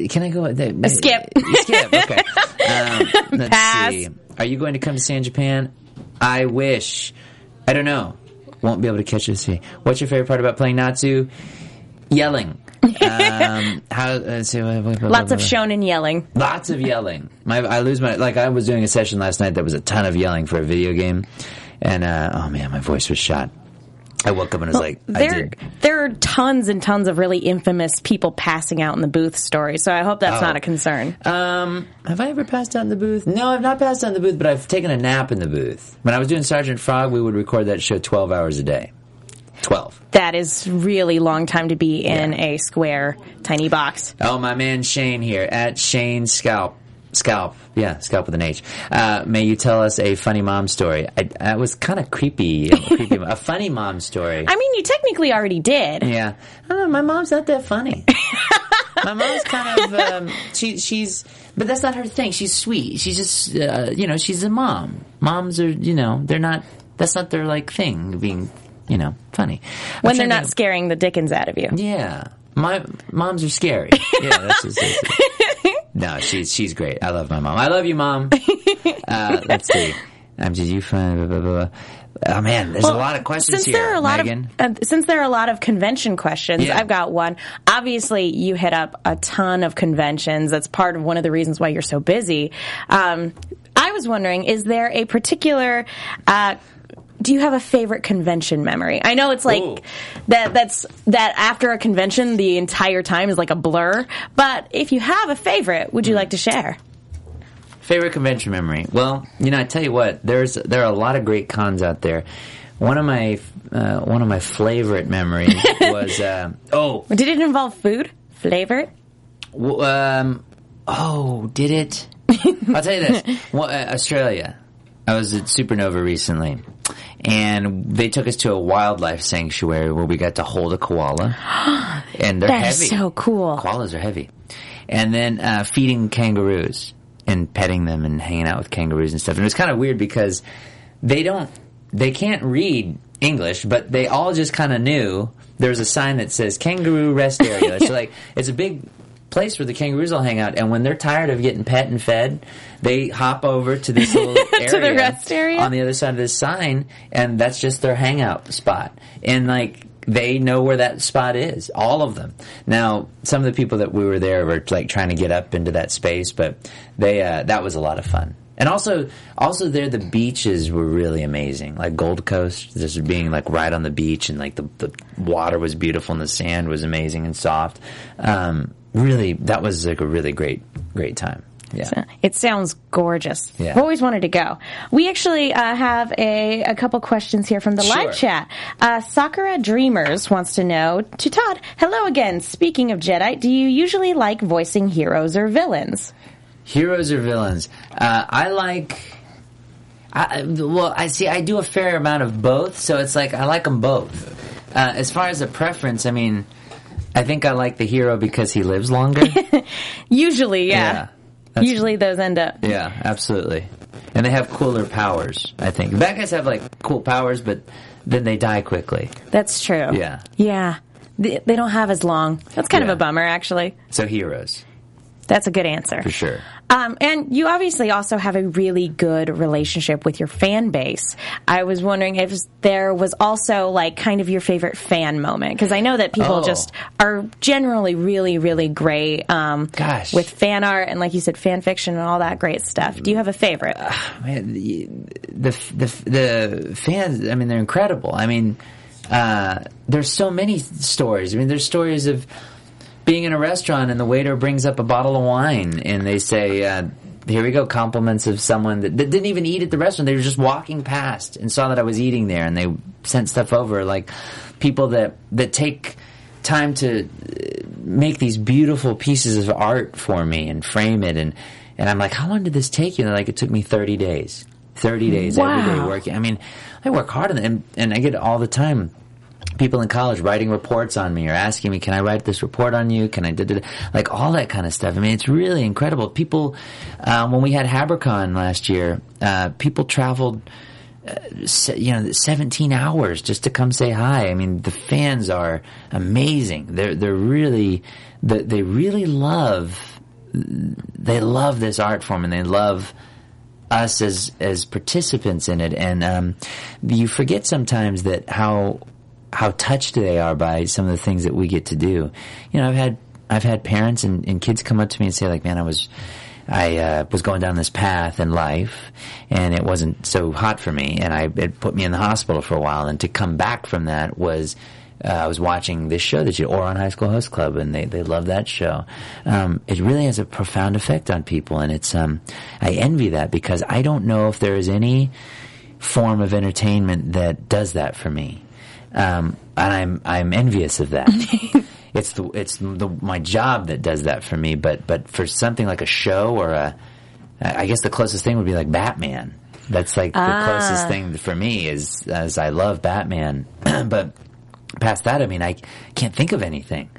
can I go? There?
Skip.
Skip. Okay. Um, let's
Pass.
see. Are you going to come to San Japan? I wish. I don't know. Won't be able to catch this. What's your favorite part about playing Natsu? Yelling. um, how? Let's see. what- what- what-
Lots of shonen yelling.
Lots of yelling. My, I lose my like. I was doing a session last night that was a ton of yelling for a video game, and uh, oh man, my voice was shot. I woke up and was like, I
There, there are tons and tons of really infamous people passing out in the booth story, so I hope that's
Oh.
not a concern.
Um, have I ever passed out in the booth? No, I've not passed out in the booth, but I've taken a nap in the booth. When I was doing Sergeant Frog, we would record that show 12 hours a day. 12.
that is really long time to be in
Yeah.
a square, tiny box.
Oh, my man Shane here at Shane Scalp. Scalp. Yeah, scalp with an H. Uh, may you tell us a funny mom story? I, that was kind of creepy. creepy. A funny mom story.
I mean, you technically already did.
Yeah, know, my mom's not that funny. my mom's kind of um, she she's, but that's not her thing. She's sweet. She's just uh, you know she's a mom. Moms are you know they're not. That's not their like thing being you know funny
When they're
trying to
not scaring the dickens out of you.
Yeah, my moms are scary. Yeah, that's just. That's no, she's she's great. I love my mom. I love you, mom. Uh, let's see. Um, did you find? Blah, blah, blah. Oh man, there's a lot of questions
since
here.
there are a lot
Megan.
of uh, since there are a lot of convention questions,
Yeah.
I've got one. Obviously, you hit up a ton of conventions. That's part of one of the reasons why you're so busy. Um, I was wondering, is there a particular uh, do you have a favorite convention memory? I know it's like
Ooh.
that. That's that after a convention, the entire time is like a blur. But if you have a favorite, would
Hmm.
you like to share?
Favorite convention memory? Well, you know, I tell you what, there's there are a lot of great cons out there. One of my uh, one of my favorite memories was uh, oh
Did it involve food, flavor?
um oh did it? I'll tell you this: well, uh, Australia. I was at Supanova recently, and they took us to a wildlife sanctuary where we got to hold a koala, and they're
That
heavy.
so cool.
Koalas are heavy. And then uh, feeding kangaroos and petting them and hanging out with kangaroos and stuff. And it was kind of weird because they don't, they can't read English, but they all just kind of knew there was a sign that says kangaroo rest area. so like, it's a big place where the kangaroos all hang out. And when they're tired of getting pet and fed, they hop over to this little area.
rest area?
On the other side of this sign, and that's just their hangout spot. And like, they know where that spot is, all of them. Now, some of the people that we were there were like trying to get up into that space, but they uh, that was a lot of fun. And also, also there the beaches were really amazing. Like Gold Coast, just being like right on the beach, and like the the water was beautiful, and the sand was amazing and soft. Um, really, that was like a really great great time. Yeah.
It sounds gorgeous.
Yeah.
I've always wanted to go. We actually uh, have a, a couple questions here from the
Sure.
live chat. Uh, Sakura Dreamers wants to know to Todd, hello again. Speaking of Jadeite, do you usually like voicing heroes or villains?
Heroes or villains? Uh, I like. I, well, I see. I do a fair amount of both, so it's like I like them both. Uh, as far as a preference, I mean, I think I like the hero because he lives longer.
Usually, yeah.
Yeah.
Usually those end up.
yeah, absolutely. And they have cooler powers. I think bad guys have like cool powers, but then they die quickly.
That's true.
Yeah.
Yeah. They, they don't have as long. That's kind
Yeah.
of a bummer, actually.
So heroes
That's a good answer.
for sure.
Um, and you obviously also have a really good relationship with your fan base. I was wondering if there was also like kind of your favorite fan moment because I know that people
Oh.
just are generally really, really great um,
Gosh.
with fan art and, like you said, fan fiction and all that great stuff. Do you have a favorite?
man, the, the the the fans. I mean, they're incredible. I mean, uh, there's so many stories. I mean, there's stories of being in a restaurant and the waiter brings up a bottle of wine and they say. Uh, here we go, compliments of someone that, that didn't even eat at the restaurant. They were just walking past and saw that I was eating there, and they sent stuff over. Like people that that take time to uh, make these beautiful pieces of art for me and frame it and and I'm like, how long did this take you? And they're like, it took me 30 days. 30 days every day working. I mean, I work hard on it and, and I get it all the time. People in college writing reports on me or asking me, can I write this report on you? Can I do it? Like all that kind of stuff. I mean, it's really incredible. People, um, when we had Habercon last year, uh, people traveled se- you know, 17 hours just to come say hi. I mean, the fans are amazing. They're, they're really, they, they really love, they love this art form and they love us as, as participants in it. And, um, you forget sometimes that how, how touched they are by some of the things that we get to do. You know, I've had, I've had parents and, and kids come up to me and say like, man, I was, I uh, was going down this path in life, and it wasn't so hot for me, and I it put me in the hospital for a while. And to come back from that was. Uh, I was watching this show that you, Ouran High School Host Club, and they, they love that show. Um, it really has a profound effect on people, and it's um, I envy that because I don't know if there is any form of entertainment that does that for me, um, and I'm I'm envious of that. it's the it's the, my job that does that for me. But but for something like a show or a, I guess the closest thing would be like Batman. That's like the closest thing for me is as I love Batman. but past that, I mean, I can't think of anything.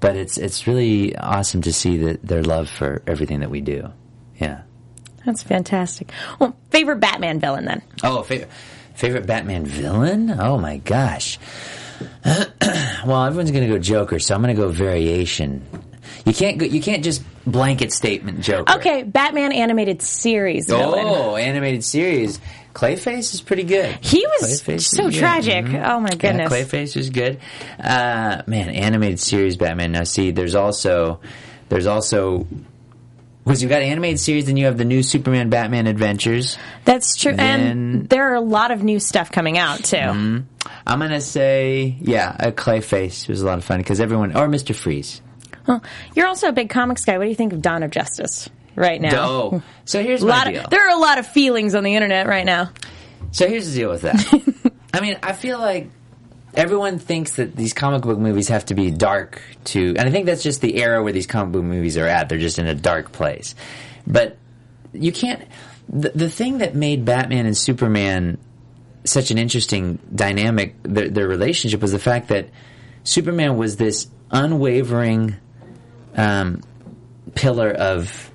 But it's it's really awesome to see that their love for everything that we do. Yeah.
That's fantastic. Well, favorite Batman villain then?
Oh, favorite, favorite Batman villain? Oh my gosh. well, everyone's going to go Joker, so I'm going to go variation. You can't go, you can't just blanket statement Joker.
Okay, Batman animated series villain.
Oh, animated series. Clayface is pretty good.
He was
Clayface is
so tragic.
Mhm.
Oh my goodness.
Yeah, Clayface was good. Uh, man, animated series Batman. Now, see, there's also there's also because you've got animated series, then you have the new Superman Batman Adventures.
That's true.
Then-
and there are a lot of new stuff coming out too. Mm-hmm.
I'm gonna say, yeah, a Clayface was a lot of fun because everyone or Mister Freeze.
Well, you're also a big comics guy. What do you think of Dawn of Justice right now?
Oh, so here's
A lot of, there are a lot of feelings on the internet right now.
So here's the deal with that. I mean, I feel like everyone thinks that these comic book movies have to be dark to, and I think that's just the era where these comic book movies are at. They're just in a dark place. But you can't. The, the thing that made Batman and Superman such an interesting dynamic, their, their relationship, was the fact that Superman was this unwavering um, pillar of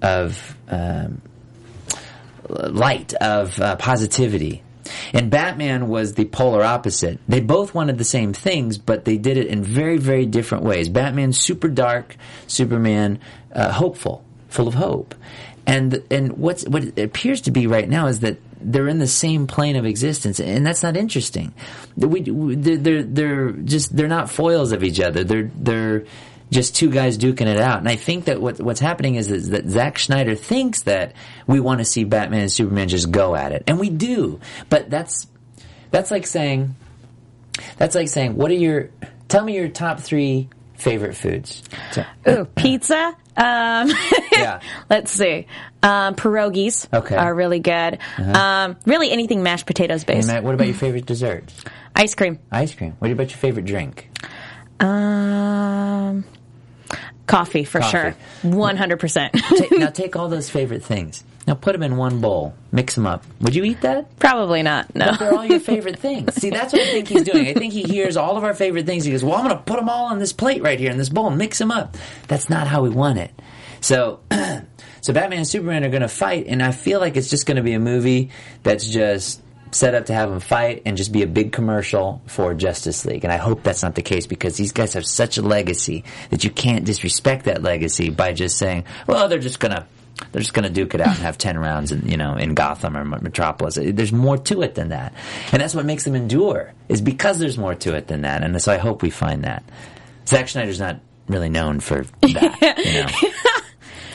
of um, light of uh, positivity. And Batman was the polar opposite. They both wanted the same things, but they did it in very, very different ways. Batman super dark, Superman uh, hopeful, full of hope. And and what's what appears to be right now is that they're in the same plane of existence, and that's not interesting. We, they're they're just they're not foils of each other. They're they're just two guys duking it out. And I think that what, what's happening is, is that Zack Snyder thinks that we want to see Batman and Superman just go at it, and we do. But that's that's like saying that's like saying what are your tell me your top three favorite foods. So-
Ooh, pizza. Um,
Yeah.
Let's see. Um, pierogies
Okay. Uh-huh.
are really good. Um, really anything mashed potatoes based.
Matt, what about your favorite desserts?
Ice cream.
Ice cream. What about your favorite drink?
Um, coffee for
Coffee.
sure. One hundred percent.
Now take all those favorite things. Now put them in one bowl. Mix them up. Would you eat that?
Probably not. No.
But they're all your favorite things. See, that's what I think he's doing. I think he hears all of our favorite things. He goes, "Well, I'm going to put them all on this plate right here in this bowl and mix them up." That's not how we want it. So, so Batman and Superman are going to fight, and I feel like it's just going to be a movie that's just set up to have them fight and just be a big commercial for Justice League. And I hope that's not the case because these guys have such a legacy that you can't disrespect that legacy by just saying, "Well, they're just to." They're just going to duke it out and have ten rounds, in, you know, in Gotham or Metropolis. There's more to it than that, and that's what makes them endure. Is because there's more to it than that, and so I hope we find that. Zack Snyder's not really known for that, you know.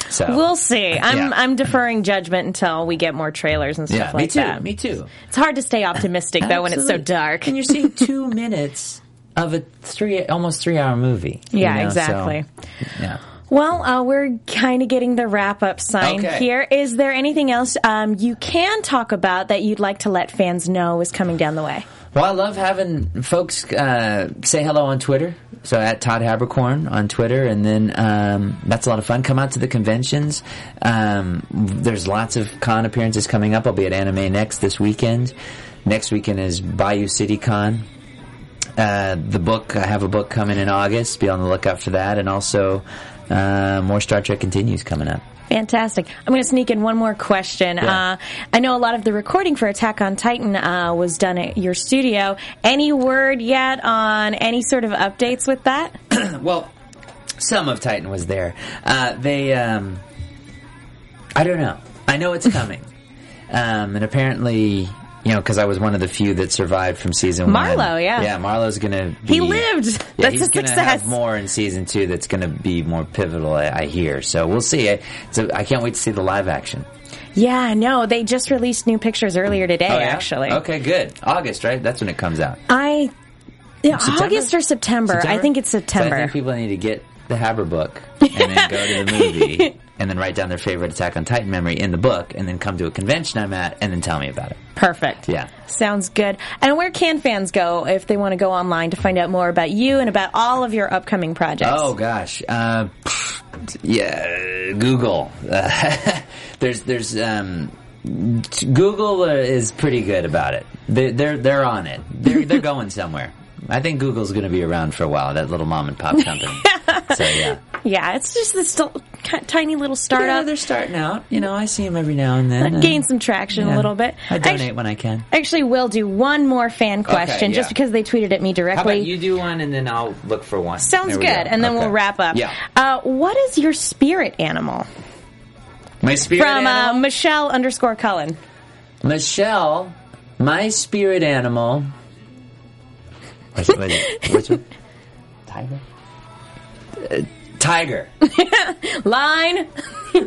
So
We'll see. I'm
Yeah.
I'm deferring judgment until we get more trailers and stuff
yeah,
like
me too.
that.
Me too.
It's hard to stay optimistic though when it's so dark.
and you're seeing two minutes of a three, almost three hour movie. you
Yeah,
know, so,
exactly.
yeah.
Well, uh, we're kind of getting the wrap up sign
Okay.
here. Is there anything else um, you can talk about that you'd like to let fans know is coming down the way?
Well, I love having folks uh, say hello on Twitter. So at Todd Haberkorn on Twitter, and then um, that's a lot of fun. Come out to the conventions. Um, there's lots of con appearances coming up. I'll be at Anime Next this weekend. Next weekend is Bayou City Con. Uh, the book, I have a book coming in August. Be on the lookout for that, and also uh, more Star Trek continues coming up.
Fantastic. I'm going to sneak in one more question.
Yeah.
Uh, I know a lot of the recording for Attack on Titan uh, was done at your studio. Any word yet on any sort of updates with that?
Well, some of Titan was there. Uh, they, um, I don't know. I know it's coming, um, and apparently, you know, because I was one of the few that survived from season one.
Marlo, yeah.
yeah. Marlo's gonna. Be,
He lived.
Yeah,
That's
he's
a
gonna
success.
have more in season two. That's gonna be more pivotal. I, I hear. So we'll see. I, so I can't wait to see the live action.
Yeah, no, they just released new pictures earlier mm. today,
Oh, yeah?
actually.
Okay, good. August, right? That's when it comes out.
I. Yeah,
September?
August or September. I think it's
So
September.
I think people need to get the Haber book and then go to the movie and then write down their favorite Attack on Titan memory in the book and then come to a convention I'm at and then tell me about it.
Perfect.
Yeah.
Sounds good. And where can fans go if they want to go online to find out more about you and about all of your upcoming projects?
Oh gosh, uh, yeah, Google. Uh, there's there's um, Google is pretty good about it. They, they're they're on it. They're they're going somewhere. I think Google's going to be around for a while. That little mom and pop company. so yeah.
Yeah, it's just this tiny little
Yeah,
startup.
they're starting out. You know, I see them every now and then.
Uh, gain some traction
Yeah.
a little bit.
I donate
Actu-
when I can.
Actually, will do one more fan question just
yeah.
because they tweeted at me
How
directly.
about you do one and then I'll look for one.
Sounds good,
go.
and then
Okay.
we'll wrap up.
Yeah.
Uh, what is your spirit animal?
My spirit
From uh. Michelle underscore Cullen.
Michelle, my spirit animal. What's, what is it? Which? Tiger. Uh, tiger.
Line.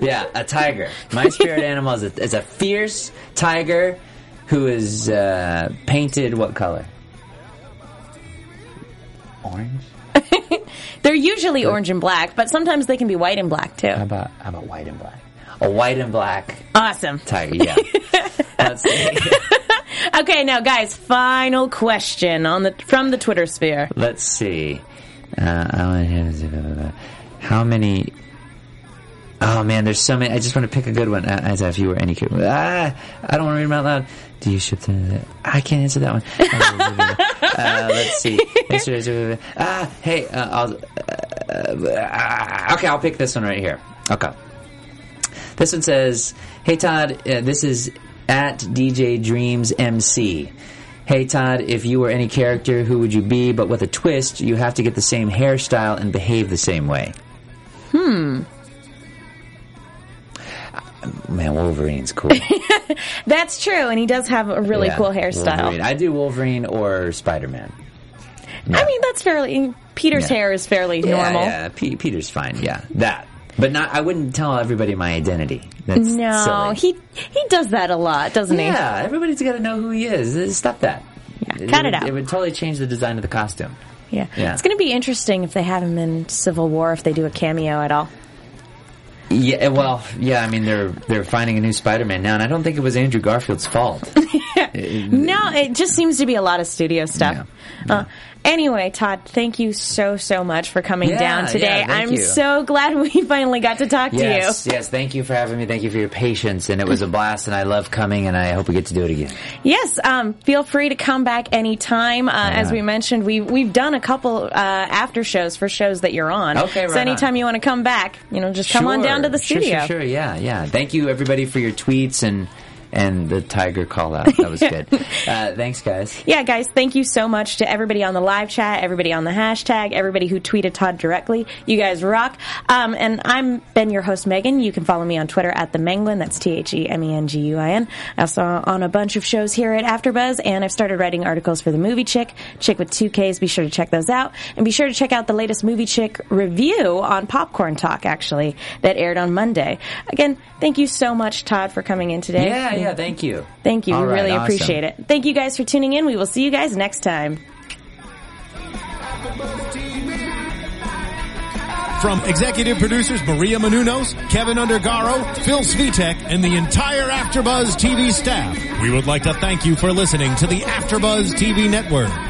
Yeah, a tiger. My spirit animal is a, is a fierce tiger who is uh, painted what color? Orange.
They're usually orange and black, but sometimes they can be white and black too.
How about how about white and black? A white and black
Awesome.
tiger. Yeah. Let's.
Okay, now guys, final question on the from the Twitter sphere.
Let's see. Uh, I wanna- how many? Oh man, there's so many. I just want to pick a good one. Uh, As if you were any kid. Ah, I don't want to read them out loud. Do you ship to? I can't answer that one. uh, let's see. Ah, hey, uh, I'll. Uh, okay, I'll pick this one right here. Okay. This one says, "Hey Todd, uh, this is at DJ Dreams MC. Hey Todd, if you were any character, who would you be? But with a twist, you have to get the same hairstyle and behave the same way." Hmm. Man, Wolverine's cool.
That's true, and he does have a really
Yeah,
cool hairstyle.
Wolverine. I do Wolverine or Spider Man.
I mean, that's fairly. Peter's
Yeah.
hair is fairly
Yeah,
normal.
Yeah, P- Peter's fine. Yeah, that. But not. I wouldn't tell everybody my identity. That's
No,
silly.
he he does that a lot, doesn't he?
Yeah, everybody's got to know who he is. Stop that.
Yeah, cut it
would,
out.
It would totally change the design of the costume.
Yeah.
Yeah.
It's going to be interesting if they have him in Civil War, if they do a cameo at all.
Yeah, well, yeah. I mean, they're they're finding a new Spider-Man now, and I don't think it was Andrew Garfield's fault.
No, it just seems to be a lot of studio stuff.
Yeah.
Uh, anyway, Todd, thank you so, so much for coming
Yeah,
down today.
yeah,
I'm
you.
so glad we finally got to talk
yes,
to you.
yes. Thank you for having me. Thank you for your patience, and it was a blast. And I love coming, and I hope we get to do it again.
Yes, um, feel free to come back anytime. Uh, As we mentioned, we, we've done a couple uh, after shows for shows that you're on.
Okay,
So anytime
on.
you want to come back, you know, just come on down to the
Sure,
studio.
Sure, sure, yeah, yeah. Thank you, everybody, for your tweets and and the tiger call out. That was good. Uh, thanks, guys.
Yeah, guys, thank you so much to everybody on the live chat, everybody on the hashtag, everybody who tweeted Todd directly. You guys rock. Um, and I'm Ben, your host, Megan. You can follow me on Twitter at the Menguin. That's T H E M E N G U I N. I also on a bunch of shows here at AfterBuzz, and I've started writing articles for the Movie Chick, Chick with two Ks. Be sure to check those out, and be sure to check out the latest Movie Chick review on Popcorn Talk, actually, that aired on Monday. Again, thank you so much, Todd, for coming in today.
Yeah, yeah. Thank you.
Thank you.
All
we
right,
really
awesome.
appreciate it. Thank you guys for tuning in. We will see you guys next time.
From executive producers Maria Menounos, Kevin Undergaro, Phil Svitek, and the entire AfterBuzz TV staff, we would like to thank you for listening to the AfterBuzz TV network.